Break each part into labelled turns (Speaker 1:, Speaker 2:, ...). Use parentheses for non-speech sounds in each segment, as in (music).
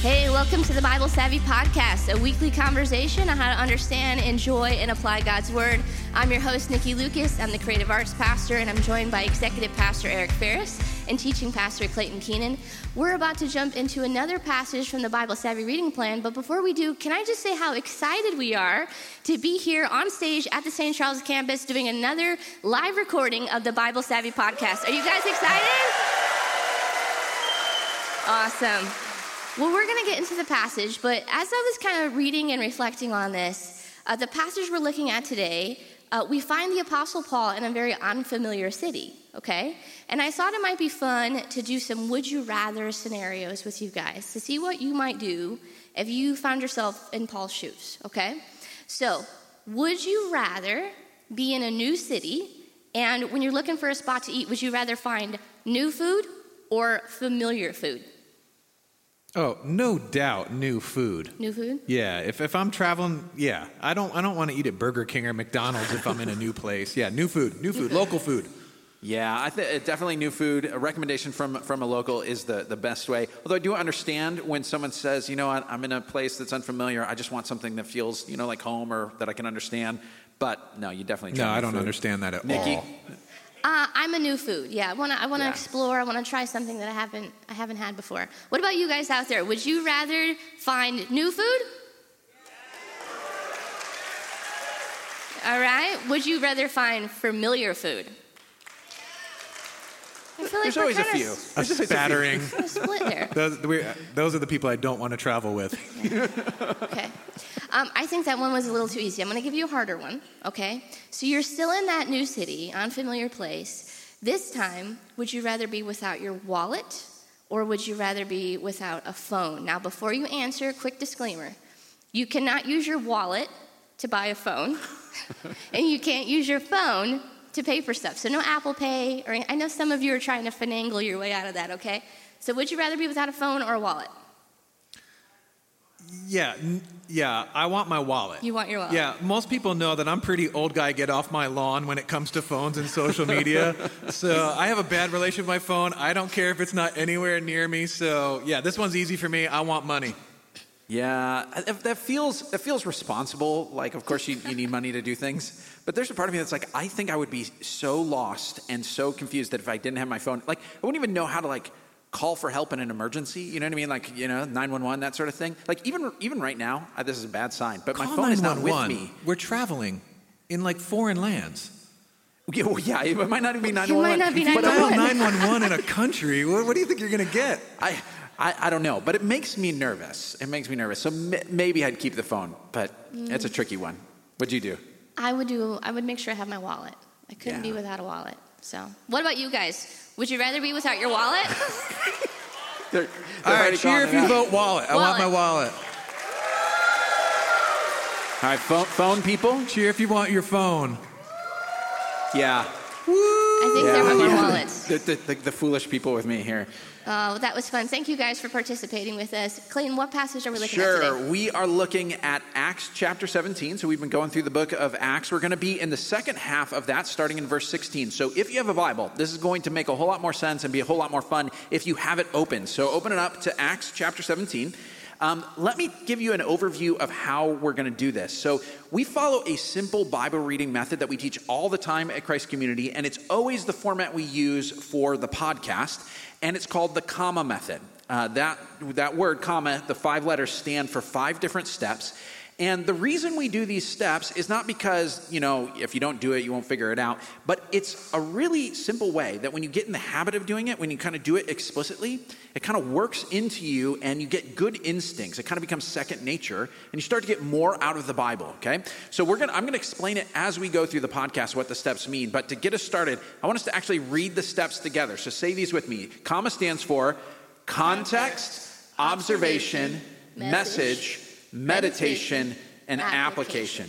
Speaker 1: Hey, welcome to the Bible Savvy Podcast, a weekly conversation on how to understand, enjoy, and apply God's Word. I'm your host, Nikki Lucas. I'm the creative arts pastor, and I'm joined by executive pastor Eric Ferris and teaching pastor Clayton Keenan. We're about to jump into another passage from the Bible Savvy reading plan, but before we do, can I just say how excited we are to be here on stage at the St. Charles campus doing another live recording of the Bible Savvy Podcast? Are you guys excited? Awesome. Well, we're going to get into the passage, but as I was kind of reading and reflecting on this, uh, the passage we're looking at today, uh, we find the Apostle Paul in a very unfamiliar city, okay? And I thought it might be fun to do some would you rather scenarios with you guys to see what you might do if you found yourself in Paul's shoes, okay? So, would you rather be in a new city and when you're looking for a spot to eat, would you rather find new food or familiar food?
Speaker 2: Oh, no doubt, new food.
Speaker 1: New food?
Speaker 2: Yeah, if, if I'm traveling, yeah, I don't I don't want to eat at Burger King or McDonald's if I'm in a new place. Yeah, new food, new food, local food.
Speaker 3: Yeah, I think uh, definitely new food. A recommendation from from a local is the the best way. Although I do understand when someone says, you know, what, I'm in a place that's unfamiliar. I just want something that feels, you know, like home or that I can understand. But no, you definitely.
Speaker 2: No,
Speaker 3: try
Speaker 2: I don't
Speaker 3: food.
Speaker 2: understand that at
Speaker 3: Nikki?
Speaker 2: all.
Speaker 1: Uh, I'm a new food. Yeah, I want to. I want to
Speaker 3: Yeah.
Speaker 1: explore. I want to try something that I haven't. I haven't had before. What about you guys out there? Would you rather find new food? All right. Would you rather find familiar food? I feel like
Speaker 3: There's always a
Speaker 1: kinda
Speaker 3: few.
Speaker 1: s-
Speaker 2: A spattering. (laughs)
Speaker 1: kinda split there.
Speaker 2: those, we those are the people I don't want to travel with. (laughs)
Speaker 1: Okay. Um, I think that one was a little too easy. I'm going to give you a harder one. Okay. So you're still in that new city, unfamiliar place. This time, would you rather be without your wallet or would you rather be without a phone? Now, before you answer, quick disclaimer you cannot use your wallet to buy a phone, (laughs) and you can't use your phone to pay for stuff. So, no Apple Pay, or I know some of you are trying to finagle your way out of that, okay? So, would you rather be without a phone or a wallet?
Speaker 2: Yeah, n- yeah, I want my wallet.
Speaker 1: You want your wallet?
Speaker 2: Yeah, most people know that I'm pretty old guy get off my lawn when it comes to phones and social media. (laughs) so I have a bad relationship with my phone. I don't care if it's not anywhere near me. So yeah, this one's easy for me. I want money.
Speaker 3: Yeah, that feels that feels responsible. Like, of course, you, you need money to do things, but there's a part of me that's like, I think I would be so lost and so confused that if I didn't have my phone, like, I wouldn't even know how to like call for help in an emergency. You know what I mean? Like, you know, nine one one, that sort of thing. Like, even even right now, uh, this is a bad sign, but my
Speaker 2: Call
Speaker 3: phone is not with
Speaker 2: 911.
Speaker 3: me.
Speaker 2: We're traveling in like foreign lands.
Speaker 3: Yeah, well, yeah, it might not even be nine
Speaker 1: It
Speaker 3: one one.
Speaker 1: might not be
Speaker 2: But I
Speaker 1: 911.
Speaker 2: 911 in a country. What, what do you think you're gonna get?
Speaker 3: I, I, I don't know, but it makes me nervous. It makes me nervous. So m- maybe I'd keep the phone, but mm. it's a tricky one. What'd you do?
Speaker 1: I would do. I would make sure I have my wallet. I couldn't be without a wallet. So, what about you guys? Would you rather be without your wallet? (laughs)
Speaker 3: They're,
Speaker 2: All right, cheer if you vote wallet. I want my wallet.
Speaker 3: All right, phone, phone people.
Speaker 2: Cheer if you want your phone.
Speaker 3: Yeah,
Speaker 1: I think there were more
Speaker 3: Yeah.
Speaker 1: wallets.
Speaker 3: the, the, the, the foolish people with me here.
Speaker 1: Oh, that was fun. Thank you guys for participating with us. Clayton, what passage are we looking at
Speaker 3: Sure, we are looking at Acts chapter 17. So we've been going through the book of Acts. We're going to be in the second half of that, starting in verse 16. So if you have a Bible, this is going to make a whole lot more sense and be a whole lot more fun if you have it open. So open it up to Acts chapter 17. Um, let me give you an overview of how we're going to do this. So, we follow a simple Bible reading method that we teach all the time at Christ Community, and it's always the format we use for the podcast, and it's called the comma method. Uh, that, that word, comma, the five letters stand for five different steps. And the reason we do these steps is not because, you know, if you don't do it, you won't figure it out, but it's a really simple way that when you get in the habit of doing it, when you kind of do it explicitly, it kind of works into you and you get good instincts. It kind of becomes second nature and you start to get more out of the Bible, okay? So we're going to I'm going to explain it as we go through the podcast what the steps mean, but to get us started, I want us to actually read the steps together. So say these with me. Comma stands for context, observation, message, meditation, and application.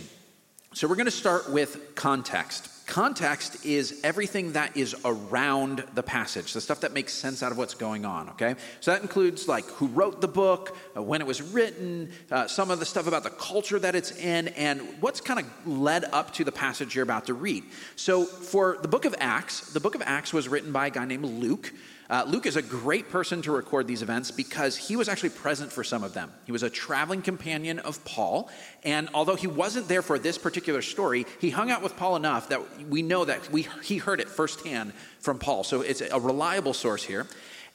Speaker 3: So we're going to start with context. Context is everything that is around the passage, the stuff that makes sense out of what's going on, okay? So that includes like who wrote the book, uh, when it was written, uh, some of the stuff about the culture that it's in, and what's kind of led up to the passage you're about to read. So for the book of Acts, the book of Acts was written by a guy named Luke. Uh, Luke is a great person to record these events because he was actually present for some of them. He was a traveling companion of Paul, and although he wasn't there for this particular story, he hung out with Paul enough that we know that we, he heard it firsthand from Paul. So it's a reliable source here.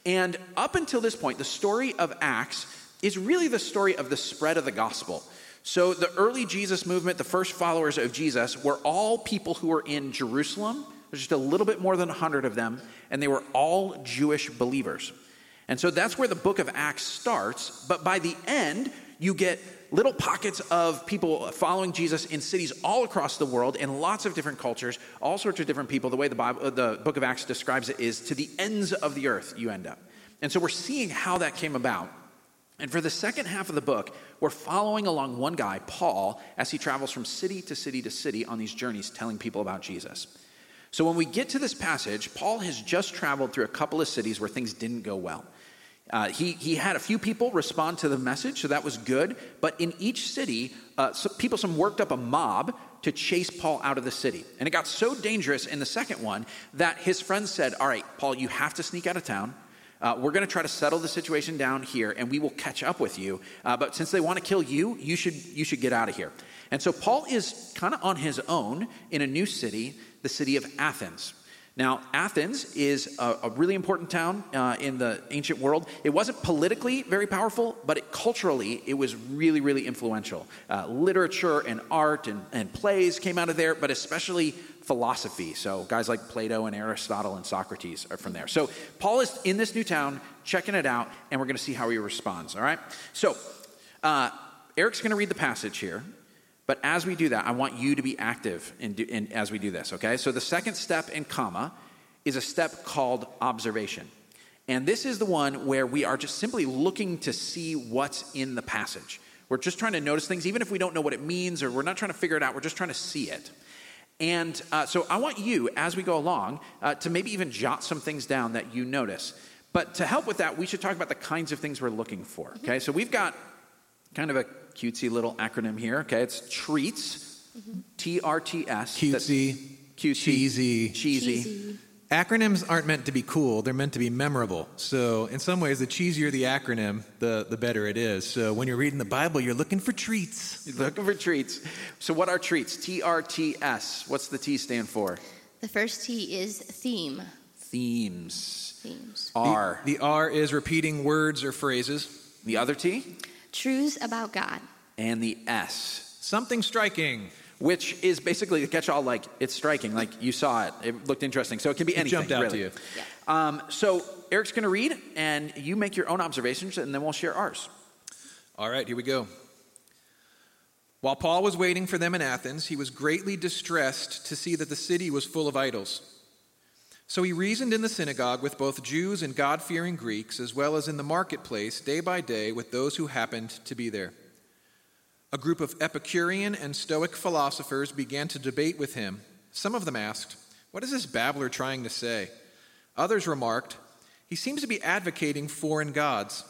Speaker 3: And up until this point, the story of Acts is really the story of the spread of the gospel. So the early Jesus movement, the first followers of Jesus, were all people who were in Jerusalem there's just a little bit more than 100 of them, and they were all Jewish believers. And so that's where the book of Acts starts. But by the end, you get little pockets of people following Jesus in cities all across the world in lots of different cultures, all sorts of different people. The way the, Bible, the book of Acts describes it is to the ends of the earth you end up. And so we're seeing how that came about. And for the second half of the book, we're following along one guy, Paul, as he travels from city to city to city on these journeys telling people about Jesus. So when we get to this passage, Paul has just traveled through a couple of cities where things didn't go well. Uh, he, he had a few people respond to the message, so that was good. But in each city, uh, people some worked up a mob to chase Paul out of the city. And it got so dangerous in the second one that his friends said, All right, Paul, you have to sneak out of town. Uh, we're going to try to settle the situation down here and we will catch up with you. Uh, but since they want to kill you, you should, you should get out of here. And so Paul is kind of on his own in a new city the city of Athens. Now, Athens is a, a really important town uh, in the ancient world. It wasn't politically very powerful, but it, culturally, it was really, really influential. Uh, literature and art and, and plays came out of there, but especially philosophy. So, guys like Plato and Aristotle and Socrates are from there. So, Paul is in this new town, checking it out, and we're going to see how he responds, all right? So, uh, Eric's going to read the passage here. But as we do that, I want you to be active in, in, as we do this, okay? So the second step in comma is a step called observation. And this is the one where we are just simply looking to see what's in the passage. We're just trying to notice things, even if we don't know what it means or we're not trying to figure it out, we're just trying to see it. And uh, so I want you, as we go along, uh, to maybe even jot some things down that you notice. But to help with that, we should talk about the kinds of things we're looking for. Okay, so we've got kind of a cutesy little acronym here. Okay, it's treats, T R T S.
Speaker 2: Cutesy,
Speaker 3: cutesy,
Speaker 2: cheesy.
Speaker 3: cheesy.
Speaker 1: Cheesy.
Speaker 2: Acronyms aren't meant to be cool, they're meant to be memorable. So, in some ways, the cheesier the acronym, the, the better it is. So, when you're reading the Bible, you're looking for treats.
Speaker 3: You're looking for treats. So, what are treats? T R T S. What's the T stand for?
Speaker 1: The first T is theme.
Speaker 3: Themes.
Speaker 1: Themes.
Speaker 3: R.
Speaker 2: The, the R is repeating words or phrases.
Speaker 3: The other T?
Speaker 1: Truths about God.
Speaker 3: And the S.
Speaker 2: Something striking.
Speaker 3: Which is basically the catch all, like it's striking, like you saw it. It looked interesting. So it can be
Speaker 2: It
Speaker 3: anything.
Speaker 2: jumped out
Speaker 3: really.
Speaker 2: to you.
Speaker 3: Um, so Eric's going to read, and you make your own observations, and then we'll share ours.
Speaker 2: All right, here we go. While Paul was waiting for them in Athens, he was greatly distressed to see that the city was full of idols. So he reasoned in the synagogue with both Jews and God fearing Greeks, as well as in the marketplace, day by day, with those who happened to be there. A group of Epicurean and Stoic philosophers began to debate with him. Some of them asked, What is this babbler trying to say? Others remarked, He seems to be advocating foreign gods.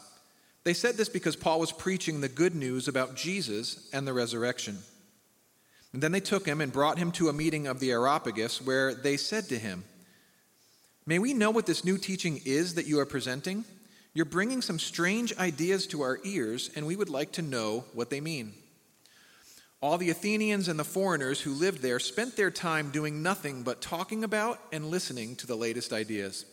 Speaker 2: They said this because Paul was preaching the good news about Jesus and the resurrection. And then they took him and brought him to a meeting of the Areopagus, where they said to him, May we know what this new teaching is that you are presenting? You're bringing some strange ideas to our ears, and we would like to know what they mean. All the Athenians and the foreigners who lived there spent their time doing nothing but talking about and listening to the latest ideas.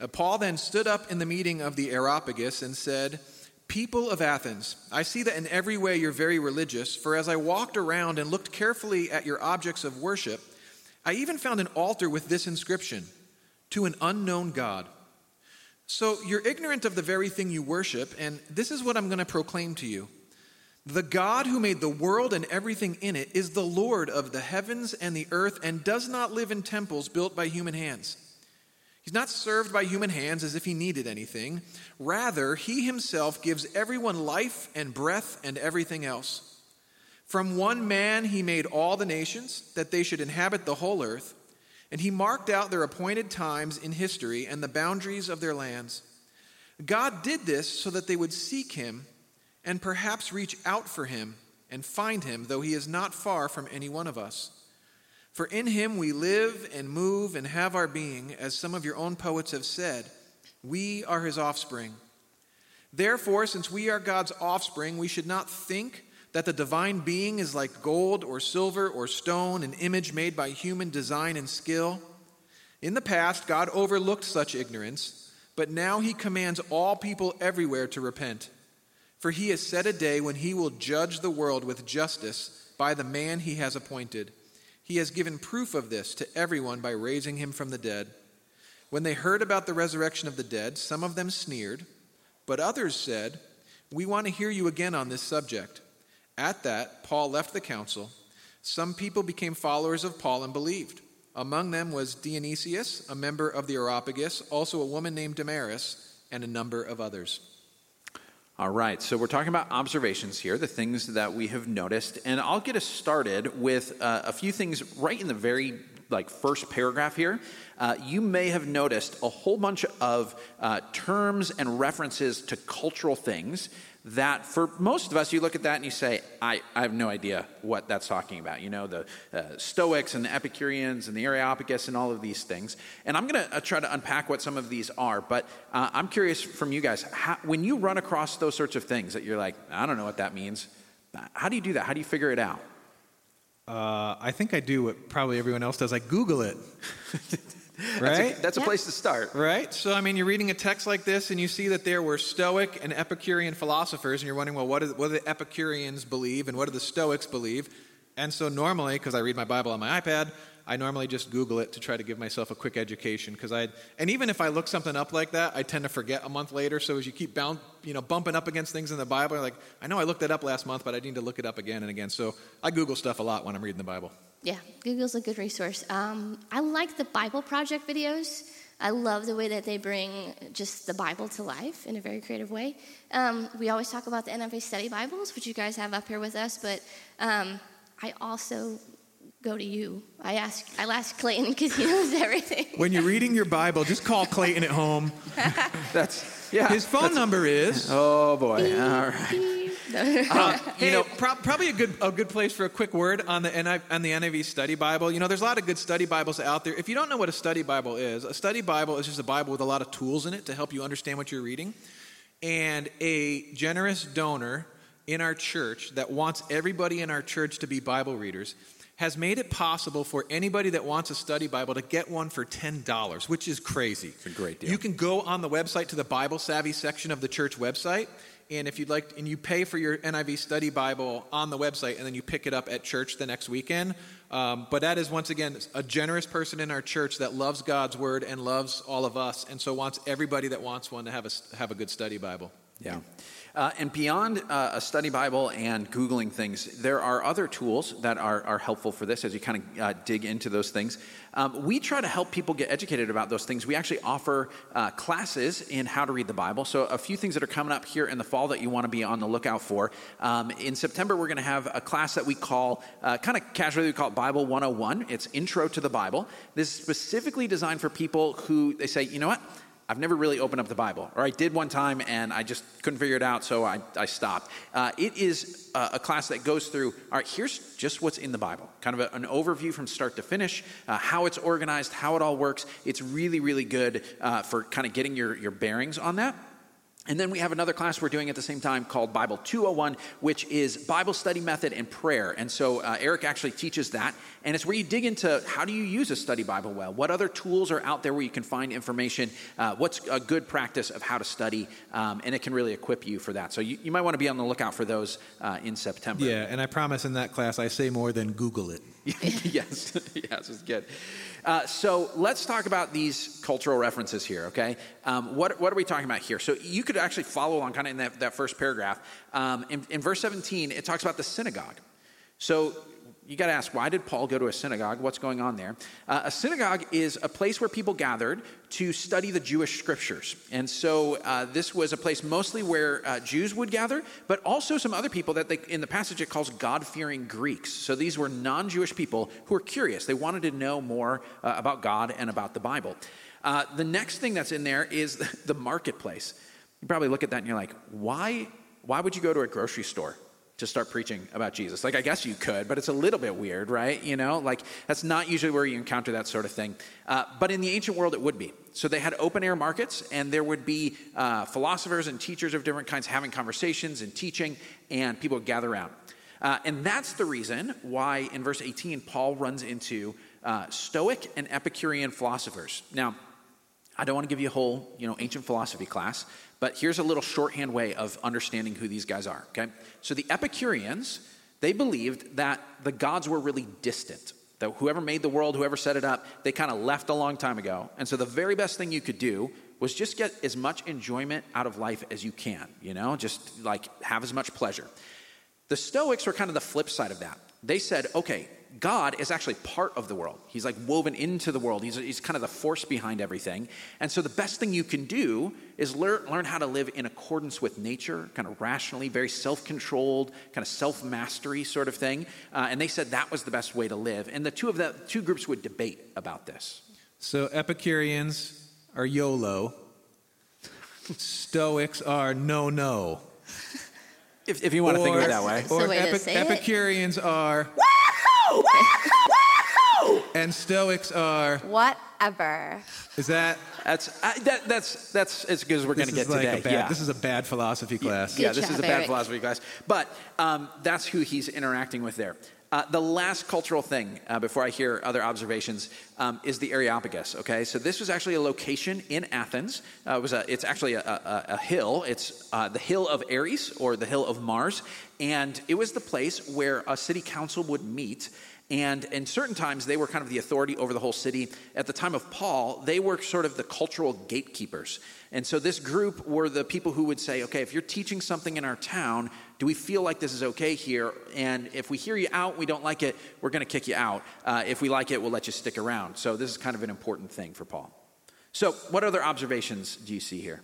Speaker 2: Uh, Paul then stood up in the meeting of the Areopagus and said, People of Athens, I see that in every way you're very religious, for as I walked around and looked carefully at your objects of worship, I even found an altar with this inscription To an unknown God. So you're ignorant of the very thing you worship, and this is what I'm going to proclaim to you. The God who made the world and everything in it is the Lord of the heavens and the earth and does not live in temples built by human hands. He's not served by human hands as if he needed anything. Rather, he himself gives everyone life and breath and everything else. From one man he made all the nations, that they should inhabit the whole earth, and he marked out their appointed times in history and the boundaries of their lands. God did this so that they would seek him and perhaps reach out for him and find him, though he is not far from any one of us. For in him we live and move and have our being, as some of your own poets have said, We are his offspring. Therefore, since we are God's offspring, we should not think that the divine being is like gold or silver or stone, an image made by human design and skill. In the past, God overlooked such ignorance, but now he commands all people everywhere to repent. For he has set a day when he will judge the world with justice by the man he has appointed. He has given proof of this to everyone by raising him from the dead. When they heard about the resurrection of the dead, some of them sneered, but others said, We want to hear you again on this subject. At that, Paul left the council. Some people became followers of Paul and believed. Among them was Dionysius, a member of the Areopagus, also a woman named Damaris, and a number of others.
Speaker 3: All right, so we're talking about observations here, the things that we have noticed, and I'll get us started with uh, a few things right in the very like first paragraph here. Uh, you may have noticed a whole bunch of uh, terms and references to cultural things that for most of us, you look at that and you say, I, I have no idea what that's talking about. You know, the uh, Stoics and the Epicureans and the Areopagus and all of these things. And I'm going to uh, try to unpack what some of these are, but uh, I'm curious from you guys, how, when you run across those sorts of things that you're like, I don't know what that means, how do you do that? How do you figure it out?
Speaker 2: Uh, I think I do what probably everyone else does. I Google it. (laughs)
Speaker 3: That's a, that's a place to start.
Speaker 2: Right? So, I mean, you're reading a text like this and you see that there were Stoic and Epicurean philosophers, and you're wondering, well, what, is, what do the Epicureans believe and what do the Stoics believe? And so, normally, because I read my Bible on my iPad, I normally just Google it to try to give myself a quick education. Because I, and even if I look something up like that, I tend to forget a month later. So as you keep bound, you know, bumping up against things in the Bible, you're like, I know I looked that up last month, but I need to look it up again and again. So I Google stuff a lot when I'm reading the Bible.
Speaker 1: Yeah, Google's a good resource. Um, I like the Bible Project videos. I love the way that they bring just the Bible to life in a very creative way. Um, we always talk about the NIV Study Bibles, which you guys have up here with us, but um, I also go to you. I ask, I ask Clayton because he knows (laughs) everything.
Speaker 2: When you're reading your Bible, just call Clayton at home. (laughs)
Speaker 3: That's, yeah.
Speaker 2: His phone number is.
Speaker 3: Oh, boy. All right. (laughs)
Speaker 2: Uh, you know, pro- probably a good a good place for a quick word on the NIV, on the NIV Study Bible. You know, there's a lot of good study Bibles out there. If you don't know what a study Bible is, a study Bible is just a Bible with a lot of tools in it to help you understand what you're reading. And a generous donor in our church that wants everybody in our church to be Bible readers has made it possible for anybody that wants a study Bible to get one for $10, which is crazy. It's
Speaker 3: a great deal.
Speaker 2: You can go on the website to the Bible Savvy section of the church website and if you'd like, and you pay for your NIV study Bible on the website, and then you pick it up at church the next weekend. Um, but that is once again a generous person in our church that loves God's word and loves all of us, and so wants everybody that wants one to have a have a good study Bible.
Speaker 3: Yeah. Uh, and beyond uh, a study Bible and Googling things, there are other tools that are, are helpful for this as you kind of uh, dig into those things. Um, we try to help people get educated about those things. We actually offer uh, classes in how to read the Bible. So, a few things that are coming up here in the fall that you want to be on the lookout for. Um, in September, we're going to have a class that we call, uh, kind of casually, we call it Bible 101. It's Intro to the Bible. This is specifically designed for people who they say, you know what? I've never really opened up the Bible, or I did one time and I just couldn't figure it out, so I, I stopped. Uh, it is a, a, class that goes through, all right, here's just what's in the Bible, kind of a, an overview from start to finish, uh, how it's organized, how it all works. It's really, really good uh, for kind of getting your, your bearings on that. And then we have another class we're doing at the same time called Bible 201, which is Bible study method and prayer. And so uh, Eric actually teaches that. And it's where you dig into how do you use a study Bible well? What other tools are out there where you can find information? Uh, what's a good practice of how to study? Um, and it can really equip you for that. So you, you might want to be on the lookout for those uh, in September.
Speaker 2: Yeah, and I promise in that class I say more than Google it. (laughs)
Speaker 3: yes, (laughs) yes, it's good. Uh, so let's talk about these cultural references here, okay? Um, what, what are we talking about here? So you could actually follow along kind of in that, that first paragraph. Um, in, in verse 17, it talks about the synagogue. So you got to ask, why did Paul go to a synagogue? What's going on there? Uh, a synagogue is a place where people gathered to study the Jewish scriptures. And so uh, this was a place mostly where uh, Jews would gather, but also some other people that they, in the passage it calls God fearing Greeks. So these were non Jewish people who were curious. They wanted to know more uh, about God and about the Bible. Uh, the next thing that's in there is (laughs) the marketplace. You probably look at that and you're like, why, why would you go to a grocery store? To start preaching about Jesus. Like, I guess you could, but it's a little bit weird, right? You know, like that's not usually where you encounter that sort of thing. Uh, but in the ancient world, it would be. So they had open air markets, and there would be uh, philosophers and teachers of different kinds having conversations and teaching, and people would gather around. Uh, and that's the reason why in verse 18, Paul runs into uh, Stoic and Epicurean philosophers. Now, I don't want to give you a whole, you know, ancient philosophy class, but here's a little shorthand way of understanding who these guys are, okay? So the Epicureans, they believed that the gods were really distant. That whoever made the world, whoever set it up, they kind of left a long time ago. And so the very best thing you could do was just get as much enjoyment out of life as you can, you know, just like have as much pleasure. The Stoics were kind of the flip side of that. They said, okay, God is actually part of the world. He's like woven into the world. He's, he's kind of the force behind everything. And so the best thing you can do is learn, learn how to live in accordance with nature, kind of rationally, very self controlled, kind of self mastery sort of thing. Uh, and they said that was the best way to live. And the two of the two groups would debate about this.
Speaker 2: So Epicureans are YOLO, Stoics are no no.
Speaker 3: If, if you want to think of it that way.
Speaker 1: So
Speaker 2: Or
Speaker 1: way to
Speaker 2: Epi-
Speaker 1: say it.
Speaker 2: Epicureans are and Stoics are.
Speaker 4: Whatever.
Speaker 2: Is that?
Speaker 3: That's, uh, that, that's, that's as good as we're going to get
Speaker 2: like
Speaker 3: today.
Speaker 2: a bad.
Speaker 3: yeah.
Speaker 2: This is a bad philosophy class.
Speaker 3: Yeah,
Speaker 1: Good
Speaker 3: this
Speaker 1: job,
Speaker 3: is a bad
Speaker 1: Eric.
Speaker 3: philosophy class. But um, that's who he's interacting with there. Uh, the last cultural thing, uh, before I hear other observations, um, is the Areopagus. Okay, so this was actually a location in Athens. Uh, it was a, it's actually a, a, a hill. It's uh, the hill of Ares or the hill of Mars, and it was the place where a city council would meet. And in certain times, they were kind of the authority over the whole city. At the time of Paul, they were sort of the cultural gatekeepers. And so this group were the people who would say, okay, if you're teaching something in our town, do we feel like this is okay here? And if we hear you out, we don't like it, we're going to kick you out. Uh, if we like it, we'll let you stick around. So this is kind of an important thing for Paul. So, what other observations do you see here?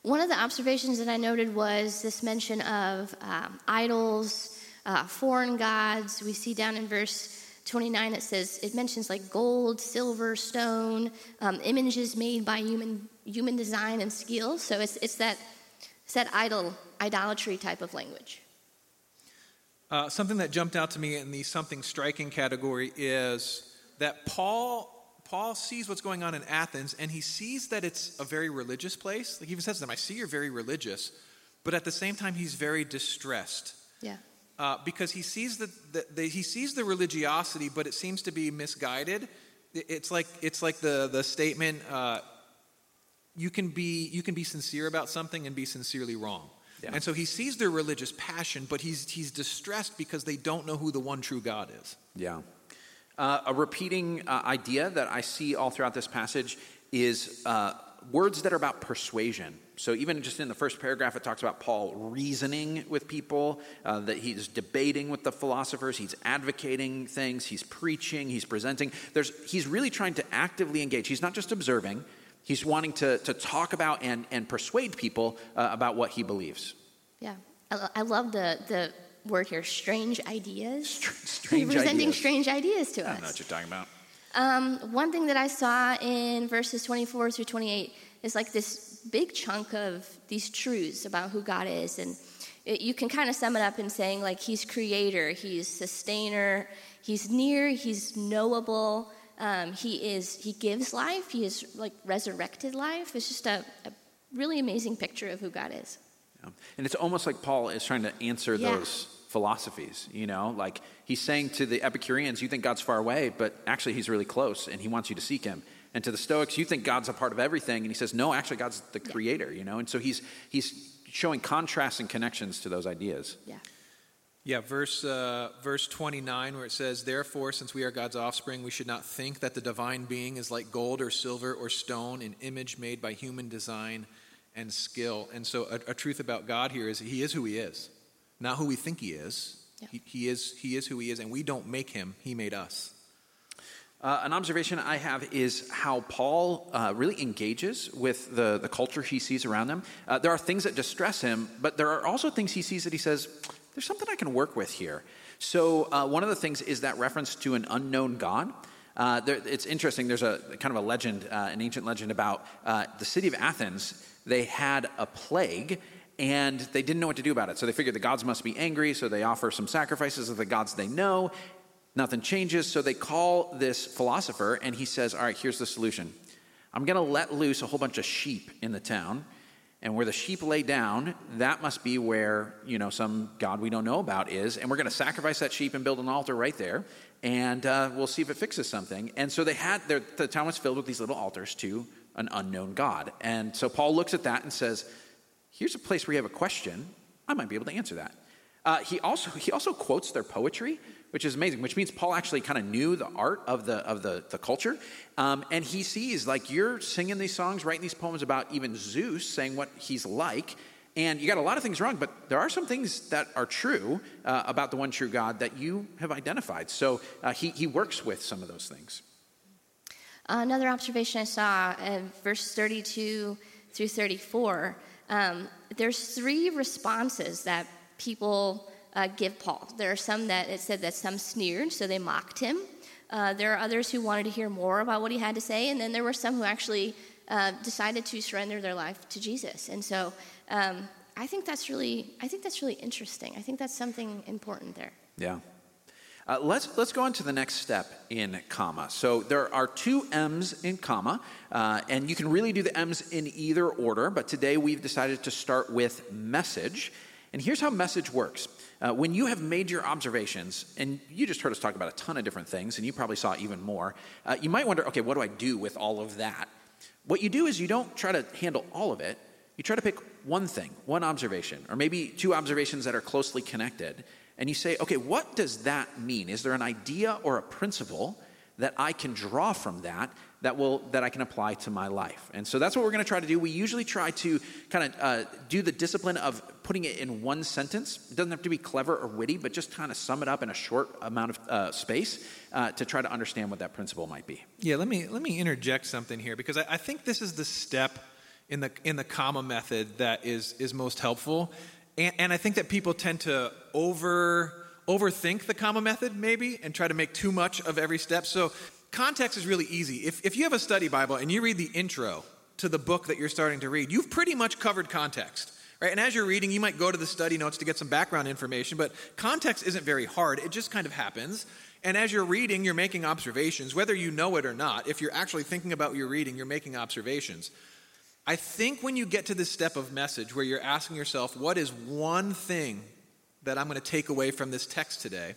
Speaker 1: One of the observations that I noted was this mention of um, idols, uh, foreign gods. We see down in verse 29, it says, it mentions like gold, silver, stone, um, images made by human, human design and skill. So it's, it's, that, it's that idol, idolatry type of language.
Speaker 2: Uh, something that jumped out to me in the something striking category is that Paul Paul sees what's going on in Athens, and he sees that it's a very religious place. Like he even says to them, "I see you're very religious," but at the same time, he's very distressed
Speaker 1: Yeah.
Speaker 2: uh, because he sees the, the, the he sees the religiosity, but it seems to be misguided. It- It's like it's like the the statement. Uh, you can be you can be sincere about something and be sincerely wrong.
Speaker 3: Yeah.
Speaker 2: And so he sees their religious passion, but he's he's distressed because they don't know who the one true God is.
Speaker 3: Yeah. Uh, a repeating uh, idea that I see all throughout this passage is uh, words that are about persuasion. So, even just in the first paragraph, it talks about Paul reasoning with people, uh, that he's debating with the philosophers, he's advocating things, he's preaching, he's presenting. There's, he's really trying to actively engage. He's not just observing, he's wanting to, to talk about and, and persuade people uh, about what he believes.
Speaker 1: Yeah. I, I love the, the word here, strange ideas.
Speaker 3: strange (laughs)
Speaker 1: Presenting
Speaker 3: ideas.
Speaker 1: strange ideas to
Speaker 3: I
Speaker 1: us.
Speaker 3: don't know what you're talking about.
Speaker 1: Um, one thing that I saw in verses 24 through 28 is like this big chunk of these truths about who God is. And it, you can kind of sum it up in saying, like, He's creator, He's sustainer, He's near, He's knowable, um, He is, He gives life, He is like resurrected life. It's just a, a really amazing picture of who God is.
Speaker 3: Yeah. And it's almost like Paul is trying to answer
Speaker 1: Yeah.
Speaker 3: those philosophies, you know? Like he's saying to the Epicureans, you think God's far away, but actually he's really close and he wants you to seek him. And to the Stoics, you think God's a part of everything, and he says, no, actually God's the creator, you know? And so he's, he's showing contrasts and connections to those ideas.
Speaker 1: Yeah.
Speaker 2: Yeah, verse uh, verse 29 where it says, "Therefore, since we are God's offspring, we should not think that the divine being is like gold or silver or stone, an image made by human design and skill." And so, a, a truth about God here is He is who He is, not who we think He is.
Speaker 1: Yeah.
Speaker 2: He, he is He is who He is, and we don't make Him; He made us.
Speaker 3: Uh, an observation I have is how Paul uh, really engages with the, the culture he sees around him. Uh, there are things that distress him, but there are also things he sees that he says, there's something I can work with here. So, uh, one of the things is that reference to an unknown God. Uh, there, it's interesting, there's a kind of a legend, uh, an ancient legend about uh, the city of Athens. They had a plague, and they didn't know what to do about it. So they figured the gods must be angry, so they offer some sacrifices of the gods they know. Nothing changes, so they call this philosopher, and he says, All right, here's the solution. I'm going to let loose a whole bunch of sheep in the town, and where the sheep lay down, that must be where, you know, some god we don't know about is, and we're going to sacrifice that sheep and build an altar right there, and uh, we'll see if it fixes something. And so they had, their, the town was filled with these little altars to an unknown god. And so Paul looks at that and says, here's a place where you have a question. I might be able to answer that. Uh, he, also, he also quotes their poetry, which is amazing, which means Paul actually kind of knew the art of the, of the, the culture. Um, and he sees, like, you're singing these songs, writing these poems about even Zeus, saying what he's like. And you got a lot of things wrong, but there are some things that are true uh, about the one true God that you have identified. So uh, he, he works with some of those things.
Speaker 1: Another observation I saw in verse 32 through 34 um, there's three responses that people uh, give Paul. There are some that it said that some sneered, so they mocked him. Uh, there are others who wanted to hear more about what he had to say, and then there were some who actually uh, decided to surrender their life to Jesus. And so um, I think that's really, I think that's really interesting. I think that's something important there.
Speaker 3: Yeah. Uh, let's, let's go on to the next step in comma. So there are two M's in comma, uh, and you can really do the M's in either order, but today we've decided to start with message. And here's how message works. Uh, when you have made your observations, and you just heard us talk about a ton of different things, and you probably saw even more, uh, you might wonder, okay, what do I do with all of that? What you do is you don't try to handle all of it. You try to pick one thing, one observation, or maybe two observations that are closely connected, and you say, okay, what does that mean? Is there an idea or a principle that I can draw from that that will that I can apply to my life? And so that's what we're going to try to do. We usually try to kind of uh, do the discipline of putting it in one sentence. It doesn't have to be clever or witty, but just kind of sum it up in a short amount of uh, space uh, to try to understand what that principle might be.
Speaker 2: Yeah, let me let me interject something here because I, I think this is the step in the in the comma method that is is most helpful and, and I think that people tend to over overthink the comma method maybe and try to make too much of every step. So context is really easy. If, if you have a study Bible and you read the intro to the book that you're starting to read, you've pretty much covered context. Right? And as you're reading, you might go to the study notes to get some background information, but context isn't very hard. It just kind of happens. And as you're reading, you're making observations, whether you know it or not. If you're actually thinking about what you're reading, you're making observations. I think when you get to this step of message where you're asking yourself, what is one thing that I'm going to take away from this text today?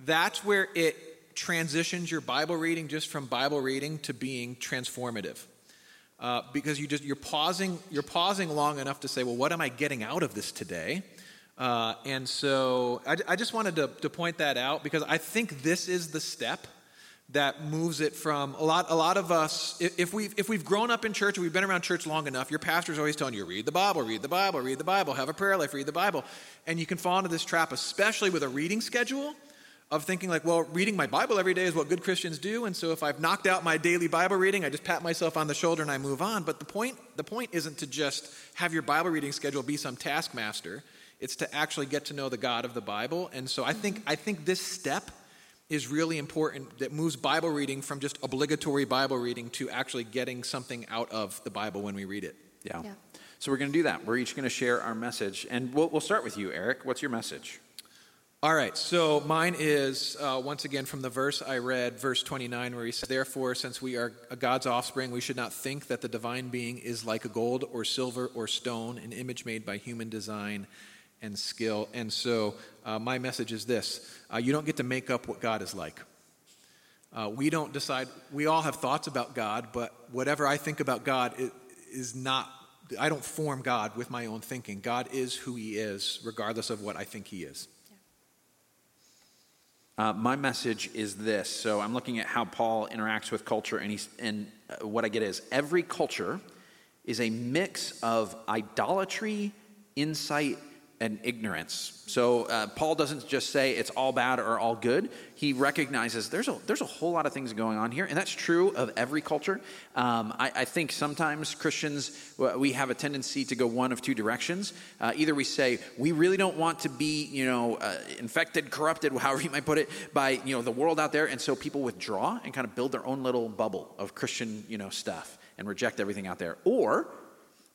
Speaker 2: That's where it transitions your Bible reading just from Bible reading to being transformative. Uh, because you just you're pausing you're pausing long enough to say, well, what am I getting out of this today? Uh, and so I, I just wanted to, to point that out because I think this is the step that moves it from a lot a lot of us if we've if we've grown up in church and we've been around church long enough your pastor's always telling you read the bible read the bible read the bible have a prayer life read the bible and you can fall into this trap especially with a reading schedule of thinking like well reading my bible every day is what good christians do and so if i've knocked out my daily bible reading i just pat myself on the shoulder and i move on but the point the point isn't to just have your bible reading schedule be some taskmaster it's to actually get to know the god of the bible and so i think i think this step is really important that moves Bible reading from just obligatory Bible reading to actually getting something out of the Bible when we read it.
Speaker 3: Yeah. yeah. So we're going to do that. We're each going to share our message. And we'll, we'll start with you, Eric. What's your message?
Speaker 2: All right, so mine is uh, once again from the verse I read, verse 29, where he says, Therefore, since we are God's offspring, we should not think that the divine being is like a gold or silver or stone, an image made by human design and skill. And so, uh, my message is this uh, you don't get to make up what God is like. Uh, we don't decide, we all have thoughts about God, but whatever I think about God is not, I don't form God with my own thinking. God is who He is, regardless of what I think He is.
Speaker 3: Uh, my message is this. So I'm looking at how Paul interacts with culture, and, he's, and uh, what I get is every culture is a mix of idolatry, insight, and ignorance. So uh, Paul doesn't just say it's all bad or all good. He recognizes there's a there's a whole lot of things going on here, and that's true of every culture. Um, I, I, think sometimes Christians we have a tendency to go one of two directions. Uh, either we say we really don't want to be you know uh, infected, corrupted, (laughs) however you might put it, by you know the world out there, and so people withdraw and kind of build their own little bubble of Christian you know stuff and reject everything out there, or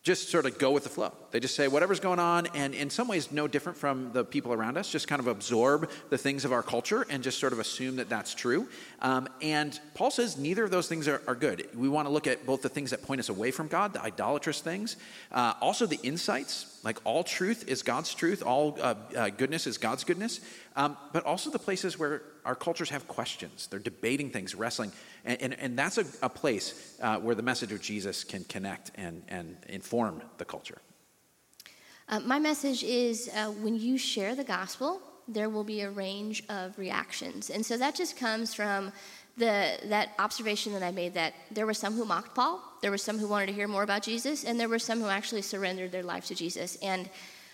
Speaker 3: just sort of go with the flow. They just say whatever's going on, and in some ways, no different from the people around us, just kind of absorb the things of our culture and just sort of assume that that's true. Um, and Paul says neither of those things are, are, good. We want to look at both the things that point us away from God, the idolatrous things, uh, also the insights, like all truth is God's truth, all uh, uh, goodness is God's goodness, um, but also the places where our cultures have questions. They're debating things, wrestling. And, and, and that's a, a place uh, where the message of Jesus can connect and, and inform the culture.
Speaker 1: Uh, my message is uh, when you share the gospel, there will be a range of reactions. And so that just comes from the, that observation that I made that there were some who mocked Paul, there were some who wanted to hear more about Jesus, and there were some who actually surrendered their life to Jesus. And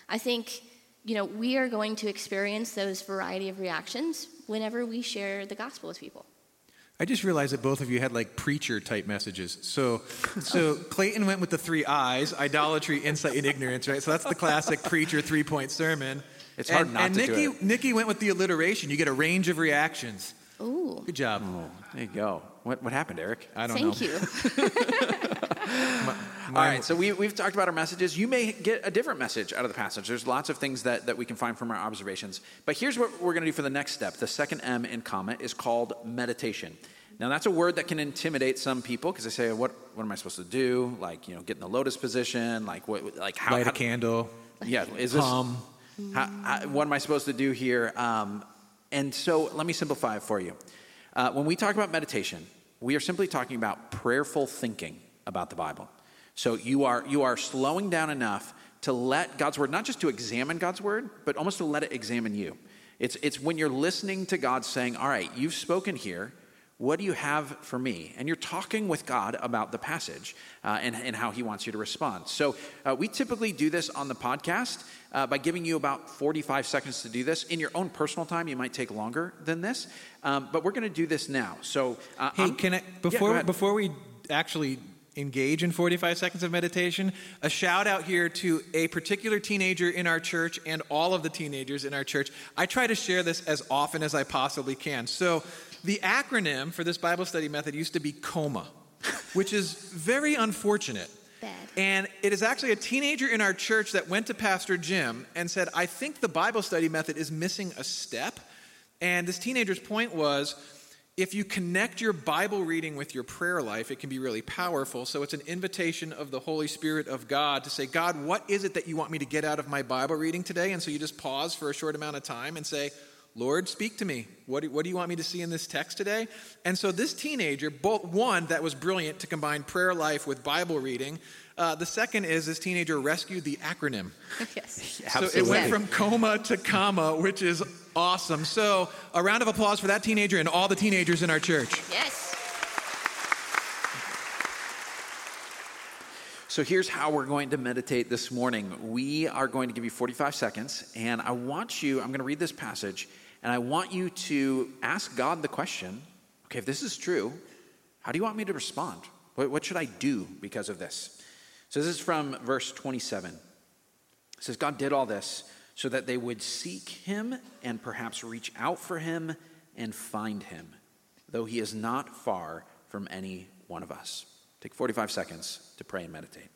Speaker 1: I think, you know, we are going to experience those variety of reactions whenever we share the gospel with people.
Speaker 2: I just realized that both of you had like preacher type messages. So, so Clayton went with the three I's: idolatry, insight, and ignorance. Right. So that's the classic preacher three point sermon.
Speaker 3: It's hard
Speaker 2: and,
Speaker 3: not
Speaker 2: and
Speaker 3: to
Speaker 2: Nikki,
Speaker 3: do it.
Speaker 2: Nikki went with the alliteration. You get a range of reactions.
Speaker 1: Ooh.
Speaker 2: Good job.
Speaker 3: Oh, there you go. What, what happened, Eric?
Speaker 2: I don't
Speaker 1: Thank
Speaker 2: know.
Speaker 1: you. (laughs) (laughs)
Speaker 3: All right, so we, we've talked about our messages. You may get a different message out of the passage. There's lots of things that, that we can find from our observations. But here's what we're going to do for the next step. The second M in comma is called meditation. Now, that's a word that can intimidate some people because they say, what, what am I supposed to do? Like, you know, get in the lotus position? Like, what, like how?
Speaker 2: Light
Speaker 3: how
Speaker 2: a candle.
Speaker 3: Yeah, is this.
Speaker 2: Hum.
Speaker 3: How, how, what am I supposed to do here? Um, and so let me simplify it for you. Uh, when we talk about meditation, we are simply talking about prayerful thinking about the Bible. So you are, you are slowing down enough to let God's word, not just to examine God's word, but almost to let it examine you. It's, it's when you're listening to God saying, All right, you've spoken here. What do you have for me? And you're talking with God about the passage uh, and, and how He wants you to respond. So, uh, we typically do this on the podcast uh, by giving you about 45 seconds to do this. In your own personal time, you might take longer than this, um, but we're going to do this now. So, uh,
Speaker 2: Hey,
Speaker 3: I'm-
Speaker 2: can I before
Speaker 3: ahead.
Speaker 2: before we actually engage in 45 seconds of meditation, a shout out here to a particular teenager in our church and all of the teenagers in our church. I try to share this as often as I possibly can. So, the acronym for this Bible study method used to be COMA, which is very unfortunate.
Speaker 1: Bad.
Speaker 2: And it is actually a teenager in our church that went to Pastor Jim and said, I think the Bible study method is missing a step. And this teenager's point was if you connect your Bible reading with your prayer life, it can be really powerful. So it's an invitation of the Holy Spirit of God to say, God, what is it that you want me to get out of my Bible reading today? And so you just pause for a short amount of time and say, Lord, speak to me. What do, what do you want me to see in this text today? And so this teenager, both one that was brilliant to combine prayer life with Bible reading. Uh, the second is this teenager rescued the acronym. (laughs)
Speaker 1: yes. (laughs)
Speaker 2: So it went from coma to comma, which is awesome. So a round of applause for that teenager and all the teenagers in our church.
Speaker 1: Yes.
Speaker 3: So here's how we're going to meditate this morning. We are going to give you 45 seconds, and I want you, I'm going to read this passage, and I want you to ask God the question okay, if this is true, how do you want me to respond? What, what should I do because of this? So this is from verse 27. It says, God did all this so that they would seek him and perhaps reach out for him and find him, though he is not far from any one of us. Take 45 seconds to pray and meditate.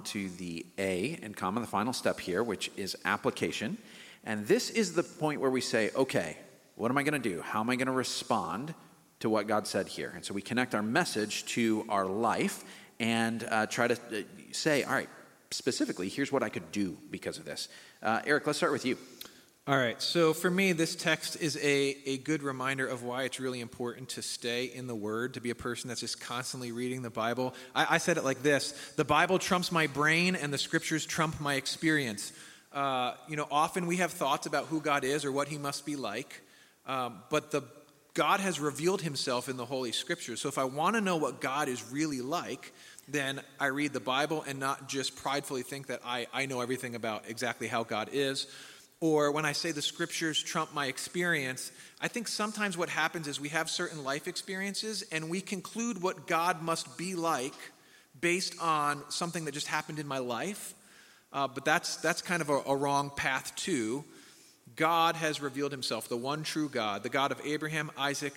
Speaker 3: To the A in comma, the final step here, which is application. And this is the point where we say, okay, what am I going to do? How am I going to respond to what God said here? And so we connect our message to our life and uh, try to uh, say, all right, specifically, here's what I could do because of this. Uh, Eric, let's start with you.
Speaker 2: All right, so for me, this text is a, a good reminder of why it's really important to stay in the Word, to be a person that's just constantly reading the Bible. I, I said it like this The Bible trumps my brain, and the scriptures trump my experience. Uh, you know, often we have thoughts about who God is or what He must be like, um, but the God has revealed Himself in the Holy Scriptures. So if I want to know what God is really like, then I read the Bible and not just pridefully think that I, I know everything about exactly how God is or when I say the scriptures trump my experience, I think sometimes what happens is we have certain life experiences and we conclude what God must be like based on something that just happened in my life. Uh, but that's, that's kind of a, a wrong path, too. God has revealed himself, the one true God, the God of Abraham, Isaac,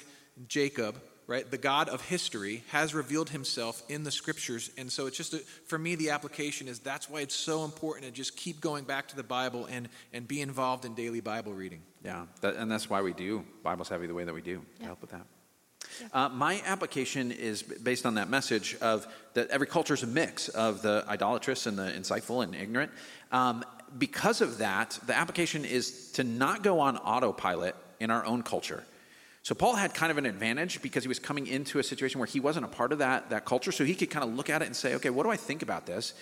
Speaker 2: Jacob, right? The God of history has revealed himself in the scriptures. And so it's just, a, for me, the application is that's why it's so important to just keep going back to the Bible and, and be involved in daily Bible reading.
Speaker 3: Yeah, that, and that's why we do Bible Savvy the way that we do yeah. to help with that. Uh, my application is based on that message of that every culture is a mix of the idolatrous and the insightful and ignorant. Um, because of that, the application is to not go on autopilot in our own culture. So Paul had kind of an advantage because he was coming into a situation where he wasn't a part of that, that culture. So he could kind of look at it and say, okay, what do I think about this?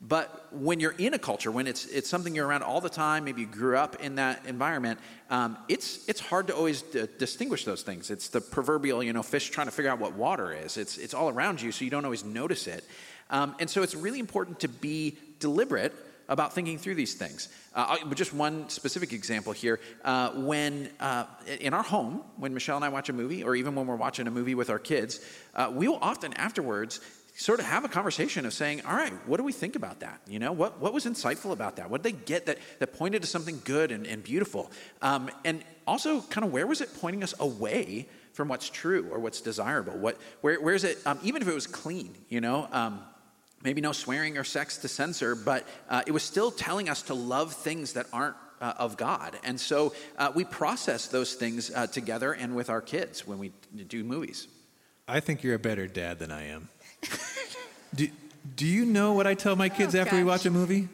Speaker 3: But when you're in a culture, when it's, it's something you're around all the time, maybe you grew up in that environment, um, it's, it's hard to always d- distinguish those things. It's the proverbial, you know, fish trying to figure out what water is. It's, it's all around you, so you don't always notice it. Um, and so it's really important to be deliberate about thinking through these things. Uh, just one specific example here. Uh, when uh, in our home, when Michelle and I watch a movie, or even when we're watching a movie with our kids, uh, we will often afterwards sort of have a conversation of saying, all right, what do we think about that? You know, what, what was insightful about that? What did they get that, that pointed to something good and, and beautiful? Um, and also, kind of, where was it pointing us away from what's true or what's desirable? What, where, where is it, um, even if it was clean, you know? Um, maybe no swearing or sex to censor, but uh, it was still telling us to love things that aren't uh, of God. And so uh, we process those things uh, together and with our kids when we do movies.
Speaker 2: I think you're a better dad than I am. (laughs) do, do you know what I tell my kids oh, after gosh. we watch a movie?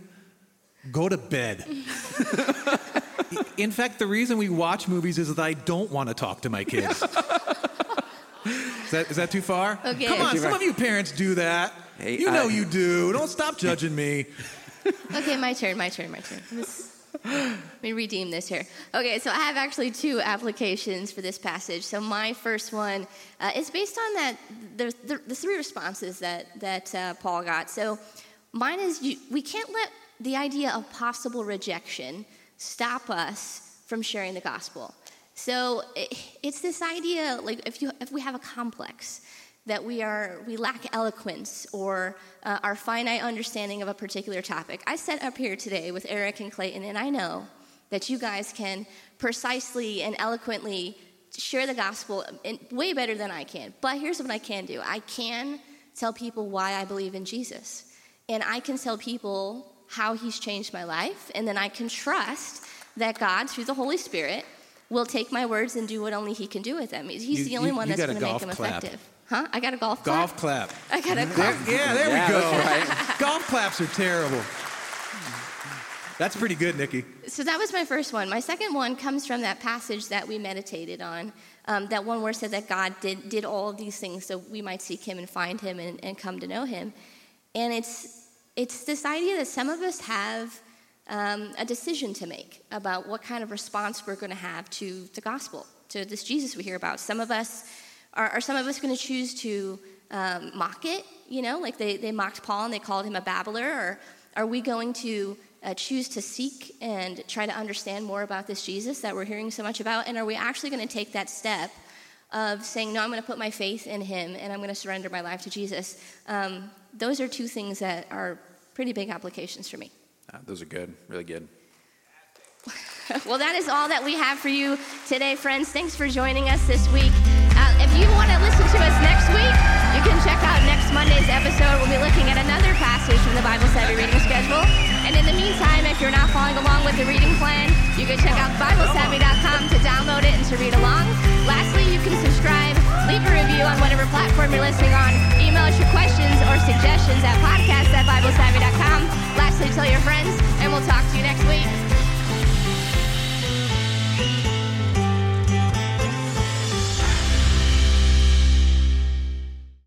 Speaker 2: Go to bed. (laughs) In fact, the reason we watch movies is that I don't want to talk to my kids. (laughs) is, that, is that too far?
Speaker 1: Okay.
Speaker 2: Come on, some of you parents do that. Hey, you know I, you do. Don't stop judging me. (laughs)
Speaker 1: okay, my turn, my turn, my turn. let me redeem this here. Okay, so I have actually two applications for this passage. So my first one uh, is based on that the, the, the, three responses that that uh, Paul got. So mine is you, we can't let the idea of possible rejection stop us from sharing the gospel. So it, it's this idea like if you if we have a complex that we are we lack eloquence or uh, our finite understanding of a particular topic. I sat up here today with Eric and Clayton, and I know that you guys can precisely and eloquently share the gospel in, way better than I can. But here's what I can do: I can tell people why I believe in Jesus, and I can tell people how He's changed my life, and then I can trust that God, through the Holy Spirit, will take my words and do what only He can do with them. He's you, the only you, one that's going to make them clap. effective. Huh? I got a golf clap?
Speaker 2: Golf clap.
Speaker 1: I got a golf
Speaker 2: Yeah, there yeah, we go. Right. (laughs) golf claps are terrible. That's pretty good, Nikki.
Speaker 1: So that was my first one. My second one comes from that passage that we meditated on. Um, that one where it said that God did, did all of these things so we might seek Him and find Him and, and come to know Him. And it's, it's this idea that some of us have um, a decision to make about what kind of response we're going to have to the gospel, to this Jesus we hear about. Some of us are, are some of us going to choose to um, mock it, you know, like they, they mocked Paul and they called him a babbler? Or are we going to uh, choose to seek and try to understand more about this Jesus that we're hearing so much about? And are we actually going to take that step of saying, no, I'm going to put my faith in him and I'm going to surrender my life to Jesus? Um, those are two things that are pretty big applications for me.
Speaker 3: Uh, those are good, really good. (laughs)
Speaker 1: well, that is all that we have for you today, friends. Thanks for joining us this week. If you want to listen to us next week? You can check out next Monday's episode. We'll be looking at another passage from the Bible study reading schedule. And in the meantime, if you're not following along with the reading plan, you can check out BibleSavvy.com to download it and to read along. Lastly, you can subscribe, leave a review on whatever platform you're listening on, email us your questions or suggestions at podcast at BibleSavvy.com. Lastly, tell your friends, and we'll talk to you next week.